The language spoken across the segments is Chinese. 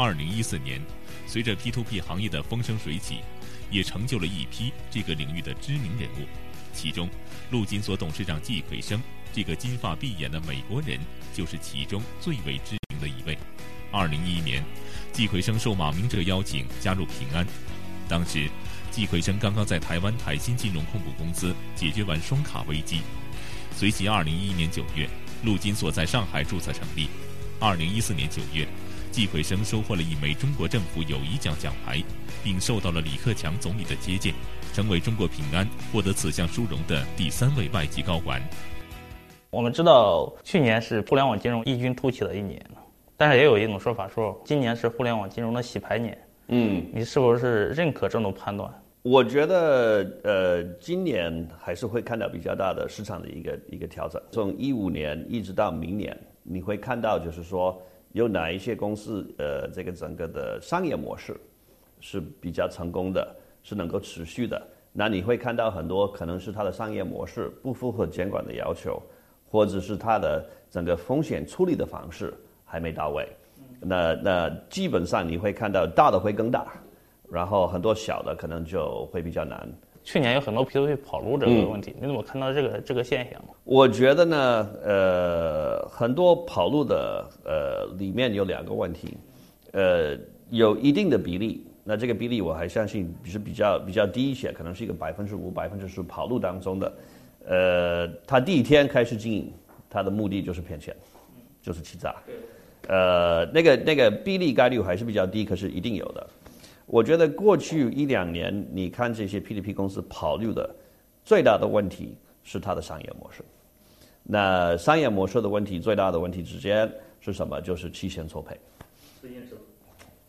二零一四年，随着 P2P 行业的风生水起，也成就了一批这个领域的知名人物。其中，陆金所董事长季奎生这个金发碧眼的美国人，就是其中最为知名的一位。二零一一年，季奎生受马明哲邀请加入平安，当时，季奎生刚刚在台湾台新金融控股公司解决完双卡危机。随即，二零一一年九月，陆金所在上海注册成立。二零一四年九月。季奎生收获了一枚中国政府友谊奖奖牌，并受到了李克强总理的接见，成为中国平安获得此项殊荣的第三位外籍高管。我们知道，去年是互联网金融异军突起的一年，但是也有一种说法说，今年是互联网金融的洗牌年。嗯，你是不是认可这种判断？我觉得，呃，今年还是会看到比较大的市场的一个一个调整。从一五年一直到明年，你会看到就是说。有哪一些公司，呃，这个整个的商业模式是比较成功的，是能够持续的？那你会看到很多可能是它的商业模式不符合监管的要求，或者是它的整个风险处理的方式还没到位。那那基本上你会看到大的会更大，然后很多小的可能就会比较难。去年有很多 P2P 跑路这个问题，你怎么看到这个这个现象？我觉得呢，呃，很多跑路的呃里面有两个问题，呃，有一定的比例，那这个比例我还相信是比较比较低一些，可能是一个百分之五、百分之十跑路当中的，呃，他第一天开始经营，他的目的就是骗钱，就是欺诈，呃，那个那个比例概率还是比较低，可是一定有的。我觉得过去一两年，你看这些 P2P 公司跑路的最大的问题是它的商业模式。那商业模式的问题最大的问题之间是什么？就是期限错配。资金池。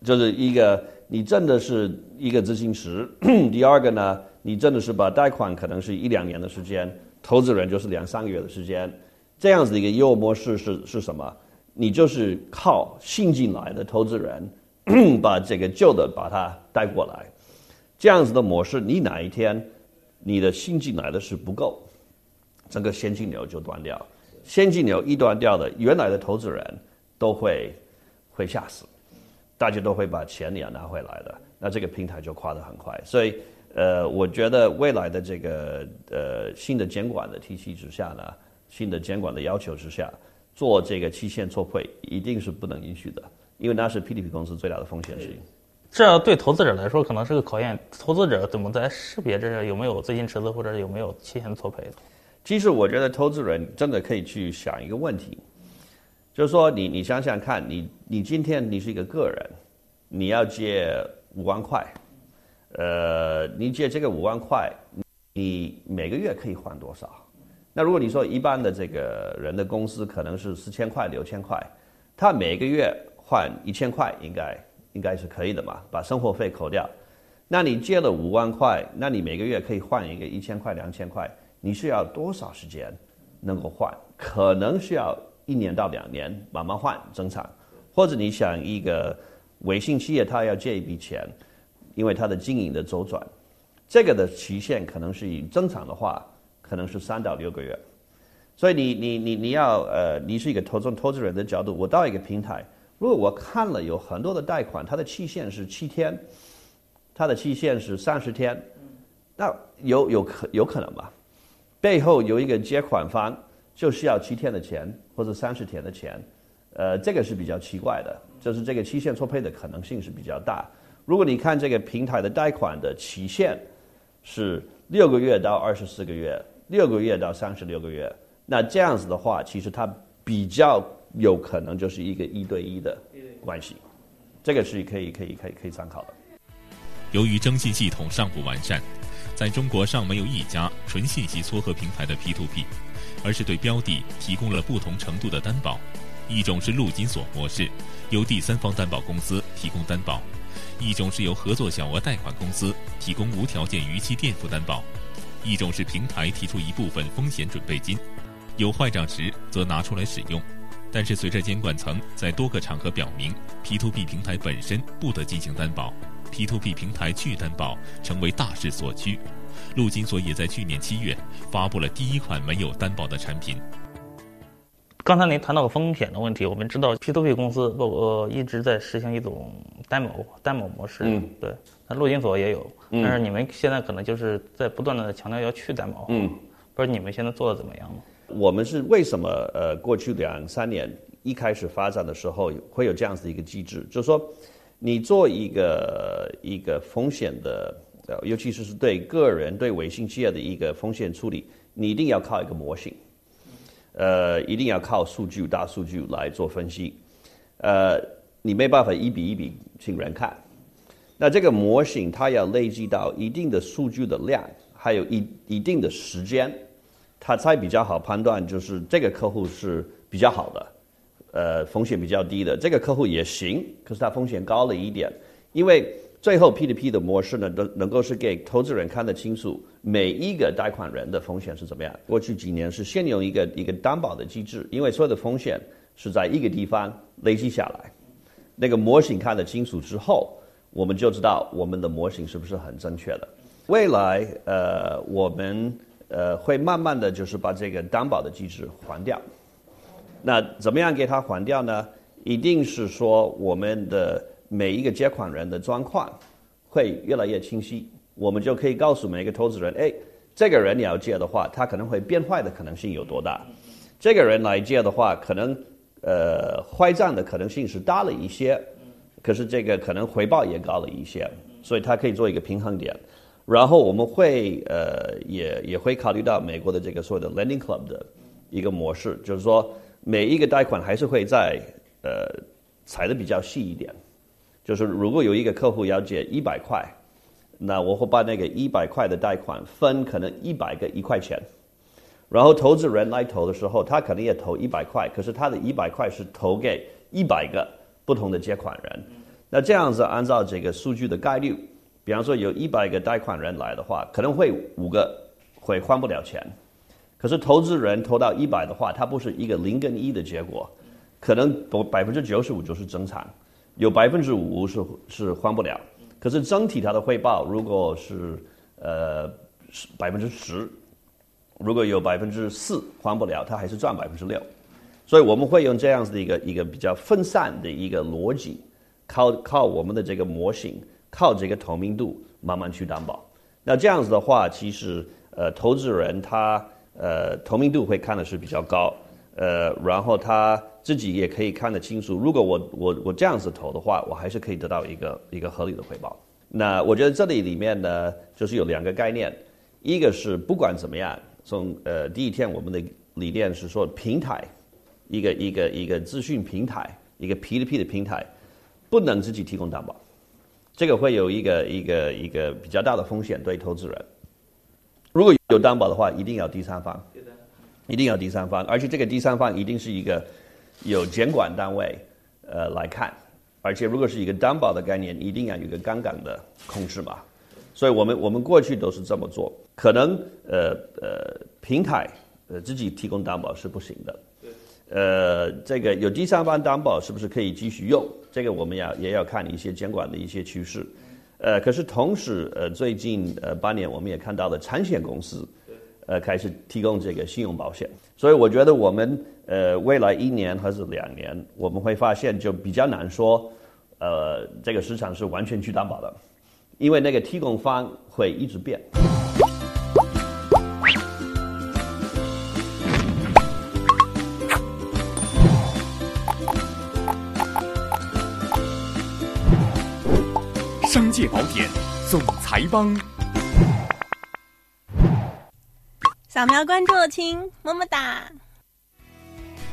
就是一个，你挣的是一个资金池。第二个呢，你挣的是把贷款可能是一两年的时间，投资人就是两三个月的时间，这样子的一个业务模式是是什么？你就是靠新进来的投资人。把这个旧的把它带过来，这样子的模式，你哪一天你的新进来的是不够，整个现金流就断掉。现金流一断掉的，原来的投资人都会会吓死，大家都会把钱也拿回来的，那这个平台就垮得很快。所以，呃，我觉得未来的这个呃新的监管的体系之下呢，新的监管的要求之下，做这个期限错配一定是不能允许的。因为那是 P2P 公司最大的风险之一，这对投资者来说可能是个考验。投资者怎么在识别这有没有资金池子或者有没有期限错配的？其实我觉得投资人真的可以去想一个问题，就是说你你想想看，你你今天你是一个个人，你要借五万块，呃，你借这个五万块，你每个月可以还多少？那如果你说一般的这个人的公司可能是四千块六千块，他每个月。换一千块应该应该是可以的嘛，把生活费扣掉。那你借了五万块，那你每个月可以换一个一千块、两千块，你需要多少时间能够换？可能需要一年到两年慢慢换，增长。或者你想一个微信企业，他要借一笔钱，因为他的经营的周转，这个的期限可能是以正常的话，可能是三到六个月。所以你你你你要呃，你是一个投资投资人的角度，我到一个平台。如果我看了有很多的贷款，它的期限是七天，它的期限是三十天，那有有可有可能吧？背后有一个借款方就需要七天的钱或者三十天的钱，呃，这个是比较奇怪的，就是这个期限错配的可能性是比较大。如果你看这个平台的贷款的期限是六个月到二十四个月，六个月到三十六个月，那这样子的话，其实它比较。有可能就是一个一对一的关系，这个是可以可以可以可以参考的。由于征信系统尚不完善，在中国尚没有一家纯信息撮合平台的 P2P，而是对标的提供了不同程度的担保。一种是陆金所模式，由第三方担保公司提供担保；一种是由合作小额贷款公司提供无条件逾期垫付担保；一种是平台提出一部分风险准备金，有坏账时则拿出来使用。但是，随着监管层在多个场合表明，P2P 平台本身不得进行担保，P2P 平台拒担保成为大势所趋。陆金所也在去年七月发布了第一款没有担保的产品。刚才您谈到风险的问题，我们知道 P2P 公司呃一直在实行一种担保担保模式，嗯，对，那陆金所也有，但是你们现在可能就是在不断的强调要去担保，嗯，不知道你们现在做的怎么样呢？我们是为什么呃过去两三年一开始发展的时候会有这样子一个机制，就是说你做一个一个风险的，呃，尤其是是对个人对微信企业的一个风险处理，你一定要靠一个模型。呃，一定要靠数据、大数据来做分析。呃，你没办法一笔一笔请人看。那这个模型它要累积到一定的数据的量，还有一一定的时间，它才比较好判断，就是这个客户是比较好的，呃，风险比较低的。这个客户也行，可是它风险高了一点，因为。最后，P2P 的模式呢，能能够是给投资人看得清楚每一个贷款人的风险是怎么样。过去几年是先用一个一个担保的机制，因为所有的风险是在一个地方累积下来，那个模型看得清楚之后，我们就知道我们的模型是不是很正确的。未来，呃，我们呃会慢慢的就是把这个担保的机制还掉。那怎么样给它还掉呢？一定是说我们的。每一个借款人的状况会越来越清晰，我们就可以告诉每一个投资人：哎，这个人你要借的话，他可能会变坏的可能性有多大？这个人来借的话，可能呃坏账的可能性是大了一些，可是这个可能回报也高了一些，所以他可以做一个平衡点。然后我们会呃也也会考虑到美国的这个所谓的 lending club 的一个模式，就是说每一个贷款还是会在呃踩的比较细一点。就是如果有一个客户要借一百块，那我会把那个一百块的贷款分可能一百个一块钱，然后投资人来投的时候，他可能也投一百块，可是他的一百块是投给一百个不同的借款人。那这样子按照这个数据的概率，比方说有一百个贷款人来的话，可能会五个会还不了钱，可是投资人投到一百的话，它不是一个零跟一的结果，可能百分之九十五就是正常。有百分之五是是还不了，可是整体它的回报如果是呃百分之十，如果有百分之四还不了，它还是赚百分之六，所以我们会用这样子的一个一个比较分散的一个逻辑，靠靠我们的这个模型，靠这个透明度慢慢去担保。那这样子的话，其实呃投资人他呃透明度会看的是比较高。呃，然后他自己也可以看得清楚。如果我我我这样子投的话，我还是可以得到一个一个合理的回报。那我觉得这里里面呢，就是有两个概念，一个是不管怎么样，从呃第一天我们的理念是说平台，一个一个一个资讯平台，一个 P2P 的平台，不能自己提供担保，这个会有一个一个一个比较大的风险对投资人。如果有担保的话，一定要第三方。一定要第三方，而且这个第三方一定是一个有监管单位呃来看，而且如果是一个担保的概念，一定要有一个杠杆的控制嘛。所以我们我们过去都是这么做，可能呃呃平台呃自己提供担保是不行的，呃这个有第三方担保是不是可以继续用？这个我们要也要看一些监管的一些趋势，呃可是同时呃最近呃八年我们也看到了产险公司。呃，开始提供这个信用保险，所以我觉得我们呃未来一年还是两年，我们会发现就比较难说，呃，这个市场是完全去担保的，因为那个提供方会一直变。总裁帮。扫描关注，亲，么么哒。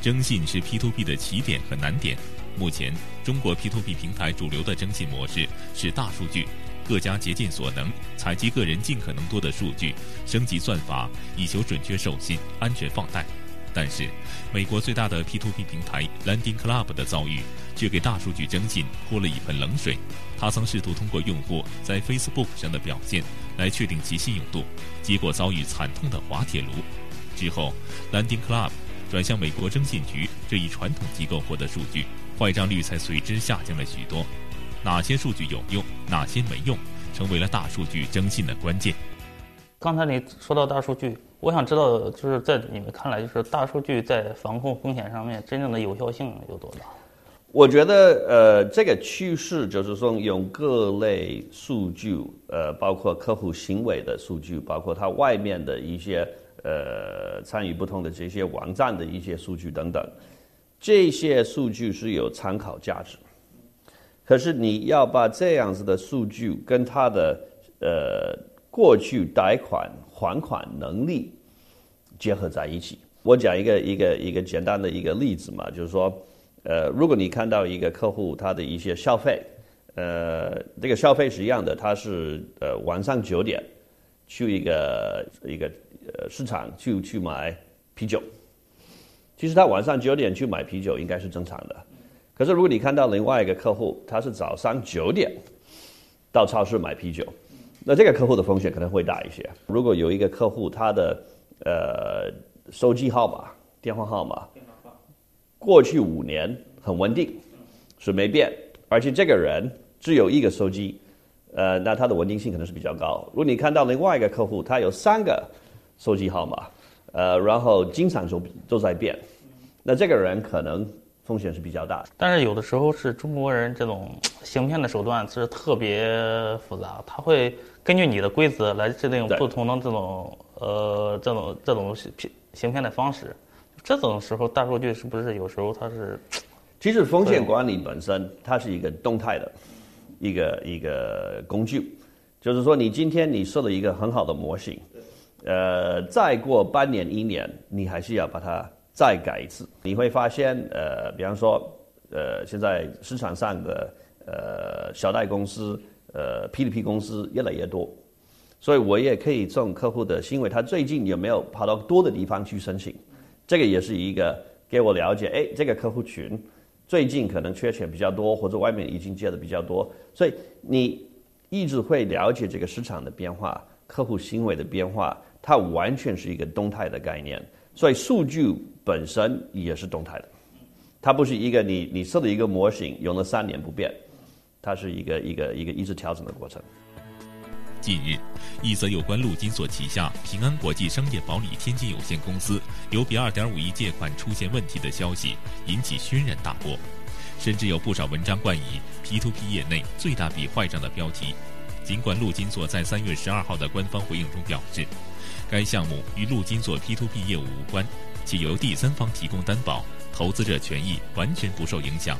征信是 P2P 的起点和难点。目前，中国 P2P 平台主流的征信模式是大数据，各家竭尽所能采集个人尽可能多的数据，升级算法，以求准确授信、安全放贷。但是，美国最大的 P2P 平台 Lending Club 的遭遇却给大数据征信泼了一盆冷水。他曾试图通过用户在 Facebook 上的表现来确定其信用度，结果遭遇惨痛的滑铁卢。之后，Lending Club 转向美国征信局这一传统机构获得数据，坏账率才随之下降了许多。哪些数据有用，哪些没用，成为了大数据征信的关键。刚才你说到大数据，我想知道，就是在你们看来，就是大数据在防控风险上面真正的有效性有多大？我觉得，呃，这个趋势就是说，用各类数据，呃，包括客户行为的数据，包括它外面的一些，呃，参与不同的这些网站的一些数据等等，这些数据是有参考价值。可是你要把这样子的数据跟它的，呃，过去贷款还款能力结合在一起。我讲一个一个一个简单的一个例子嘛，就是说。呃，如果你看到一个客户他的一些消费，呃，这个消费是一样的，他是呃晚上九点去一个一个呃市场去去买啤酒，其实他晚上九点去买啤酒应该是正常的，可是如果你看到另外一个客户，他是早上九点到超市买啤酒，那这个客户的风险可能会大一些。如果有一个客户他的呃手机号码、电话号码。过去五年很稳定，是没变，而且这个人只有一个手机，呃，那他的稳定性可能是比较高。如果你看到另外一个客户，他有三个手机号码，呃，然后经常就都在变，那这个人可能风险是比较大的。但是有的时候是中国人这种行骗的手段是特别复杂，他会根据你的规则来制定不同的这种呃这种这种骗行骗的方式。这种时候，大数据是不是有时候它是？其实风险管理本身它是一个动态的，一个一个工具，就是说你今天你设了一个很好的模型，呃，再过半年一年，你还是要把它再改一次。你会发现，呃，比方说，呃，现在市场上的呃小贷公司，呃 P2P 公司越来越多，所以我也可以从客户的行为，他最近有没有跑到多的地方去申请。这个也是一个给我了解，哎，这个客户群最近可能缺钱比较多，或者外面已经借的比较多，所以你一直会了解这个市场的变化、客户行为的变化，它完全是一个动态的概念。所以数据本身也是动态的，它不是一个你你设的一个模型用了三年不变，它是一个一个一个一直调整的过程。近日，一则有关陆金所旗下平安国际商业保理天津有限公司有比2.5亿借款出现问题的消息引起轩然大波，甚至有不少文章冠以 “P2P 业内最大笔坏账”的标题。尽管陆金所在3月12号的官方回应中表示，该项目与陆金所 P2P 业务无关，且由第三方提供担保，投资者权益完全不受影响，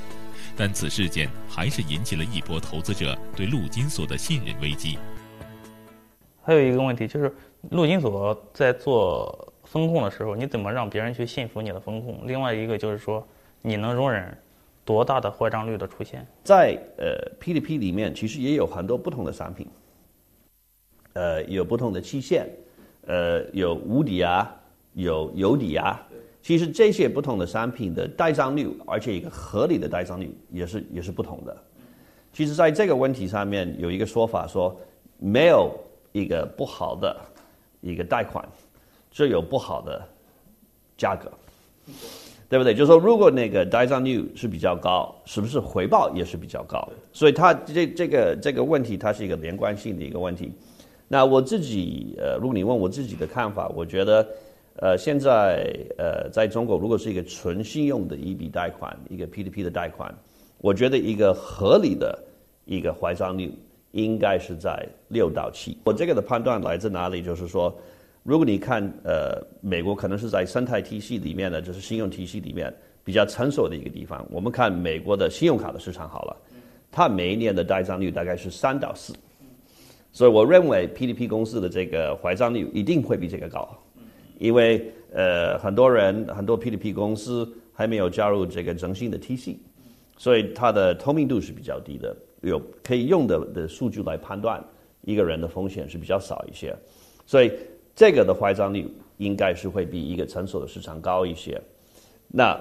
但此事件还是引起了一波投资者对陆金所的信任危机。还有一个问题就是，陆金所在做风控的时候，你怎么让别人去信服你的风控？另外一个就是说，你能容忍多大的坏账率的出现？在呃 P2P 里面，其实也有很多不同的商品，呃，有不同的期限，呃，有无抵押，有有抵押。其实这些不同的商品的代账率，而且一个合理的代账率也是也是不同的。其实，在这个问题上面，有一个说法说，没有。一个不好的一个贷款，就有不好的价格，对不对？就是说，如果那个代账率是比较高，是不是回报也是比较高？所以它这这个这个问题，它是一个连贯性的一个问题。那我自己呃，如果你问我自己的看法，我觉得呃，现在呃，在中国，如果是一个纯信用的一笔贷款，一个 P2P 的贷款，我觉得一个合理的一个坏账率。应该是在六到七。我这个的判断来自哪里？就是说，如果你看呃，美国可能是在生态体系里面的，就是信用体系里面比较成熟的一个地方。我们看美国的信用卡的市场好了，它每一年的贷账率大概是三到四，所以我认为 PDP 公司的这个坏账率一定会比这个高，因为呃很多人很多 PDP 公司还没有加入这个征信的体系，所以它的透明度是比较低的。有可以用的的数据来判断一个人的风险是比较少一些，所以这个的坏账率应该是会比一个成熟的市场高一些。那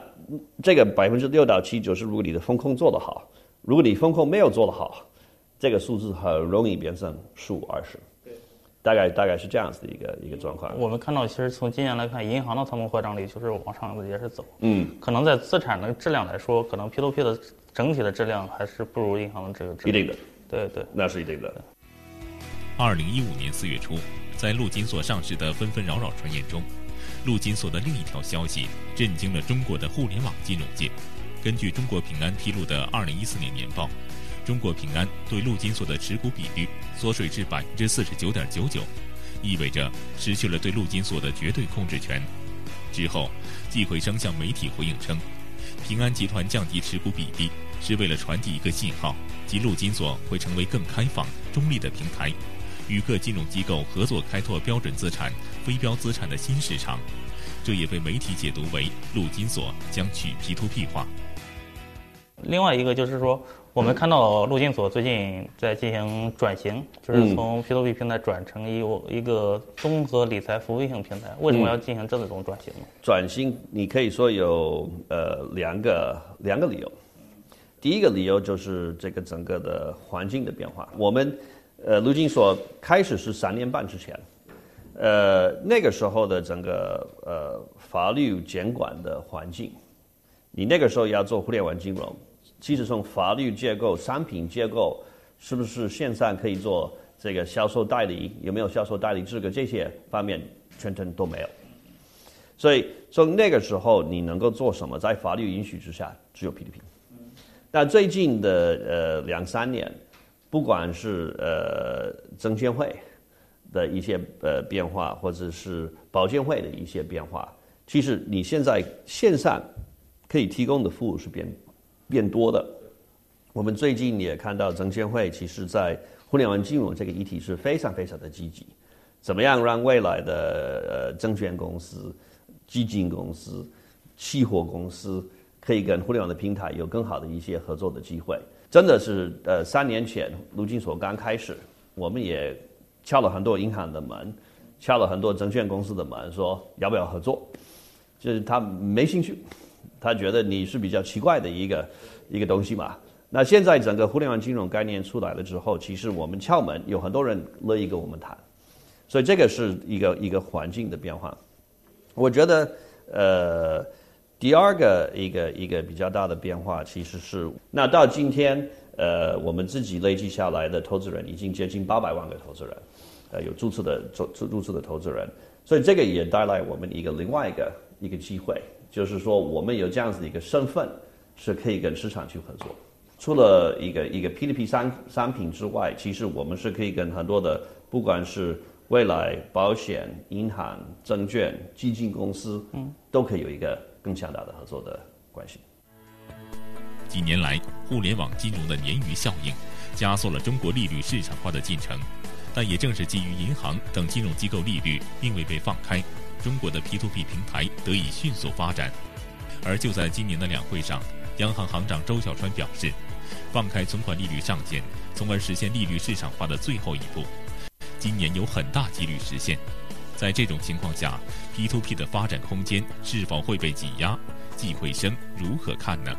这个百分之六到七就是如果你的风控做得好，如果你风控没有做得好，这个数字很容易变成十五二十。大概大概是这样子的一个一个状况。我们看到，其实从今年来看，银行的他们坏账率就是往上也是走。嗯，可能在资产的质量来说，可能 P2P 的整体的质量还是不如银行的这个质。一定的，对对，那是一定的。二零一五年四月初，在陆金所上市的纷纷扰扰传言中，陆金所的另一条消息震惊了中国的互联网金融界。根据中国平安披露的二零一四年年报，中国平安对陆金所的持股比率缩水至百分之四十九点九九，意味着失去了对陆金所的绝对控制权。之后，季辉生向媒体回应称，平安集团降低持股比例是为了传递一个信号，即陆金所会成为更开放、中立的平台，与各金融机构合作开拓标准资产、非标资产的新市场。这也被媒体解读为陆金所将去 P2P 化。另外一个就是说，我们看到陆金所最近在进行转型，就是从 P2P 平台转成一一个综合理财服务性平台。为什么要进行这种转型呢？转型你可以说有呃两个两个理由。第一个理由就是这个整个的环境的变化。我们呃陆金所开始是三年半之前，呃那个时候的整个呃法律监管的环境，你那个时候要做互联网金融。其实从法律结构、商品结构，是不是线上可以做这个销售代理？有没有销售代理资格？这些方面全程都没有。所以从那个时候，你能够做什么？在法律允许之下，只有 P2P。但最近的呃两三年，不管是呃证监会的一些呃变化，或者是保监会的一些变化，其实你现在线上可以提供的服务是变。变多的，我们最近也看到证监会其实在互联网金融这个议题是非常非常的积极。怎么样让未来的呃证券公司、基金公司、期货公司可以跟互联网的平台有更好的一些合作的机会？真的是呃三年前陆金所刚开始，我们也敲了很多银行的门，敲了很多证券公司的门，说要不要合作？就是他没兴趣。他觉得你是比较奇怪的一个一个东西嘛？那现在整个互联网金融概念出来了之后，其实我们窍门有很多人乐意跟我们谈，所以这个是一个一个环境的变化。我觉得呃，第二个一个一个比较大的变化其实是，那到今天呃，我们自己累计下来的投资人已经接近八百万个投资人，呃，有注册的注注注册的投资人，所以这个也带来我们一个另外一个一个机会。就是说，我们有这样子的一个身份，是可以跟市场去合作。除了一个一个 P2P 商商品之外，其实我们是可以跟很多的，不管是未来保险、银行、证券、基金公司，嗯，都可以有一个更强大的合作的关系。几年来，互联网金融的鲶鱼效应，加速了中国利率市场化的进程。但也正是基于银行等金融机构利率并未被放开。中国的 P2P 平台得以迅速发展，而就在今年的两会上，央行行长周小川表示，放开存款利率上限，从而实现利率市场化的最后一步，今年有很大几率实现。在这种情况下，P2P 的发展空间是否会被挤压？季慧生如何看呢？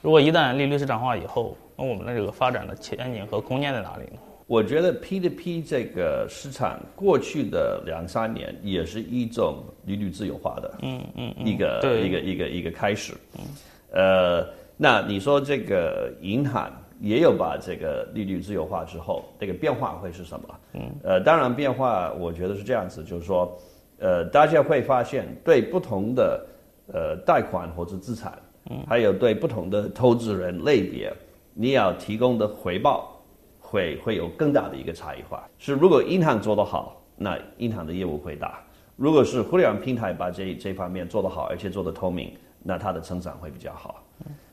如果一旦利率市场化以后，那我们的这个发展的前景和空间在哪里呢？我觉得 P2P 这个市场过去的两三年也是一种利率自由化的，嗯嗯，一个一个一个一个开始，嗯，呃，那你说这个银行也有把这个利率自由化之后，这个变化会是什么？嗯，呃，当然变化，我觉得是这样子，就是说，呃，大家会发现对不同的呃贷款或者资产，嗯，还有对不同的投资人类别，你要提供的回报。会会有更大的一个差异化。是如果银行做得好，那银行的业务会大；如果是互联网平台把这这方面做得好，而且做得透明，那它的成长会比较好。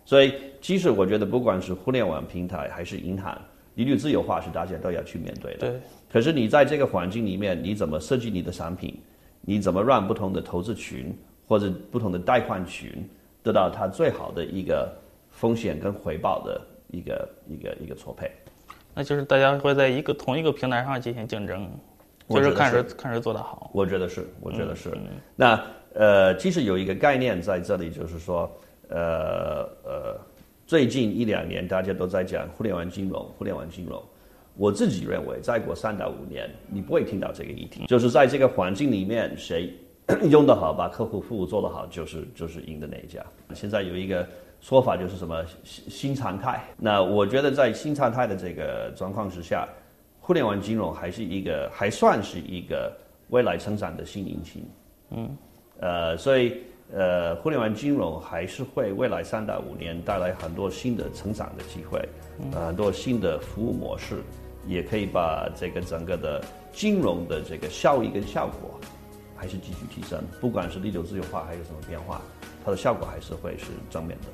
所以，其实我觉得，不管是互联网平台还是银行，利率自由化是大家都要去面对的。对。可是你在这个环境里面，你怎么设计你的产品？你怎么让不同的投资群或者不同的贷款群得到它最好的一个风险跟回报的一个一个一个错配？那就是大家会在一个同一个平台上进行竞争，就是看谁看谁做得好。我觉得是，我觉得是。那呃，其实有一个概念在这里，就是说，呃呃，最近一两年大家都在讲互联网金融，互联网金融。我自己认为，再过三到五年，你不会听到这个议题。就是在这个环境里面，谁用得好，把客户服务做得好，就是就是赢的那一家。现在有一个。说法就是什么新新常态？那我觉得在新常态的这个状况之下，互联网金融还是一个还算是一个未来成长的新引擎。嗯，呃，所以呃，互联网金融还是会未来三到五年带来很多新的成长的机会，呃很多新的服务模式，也可以把这个整个的金融的这个效益跟效果还是继续提升。不管是历久自由化还有什么变化，它的效果还是会是正面的。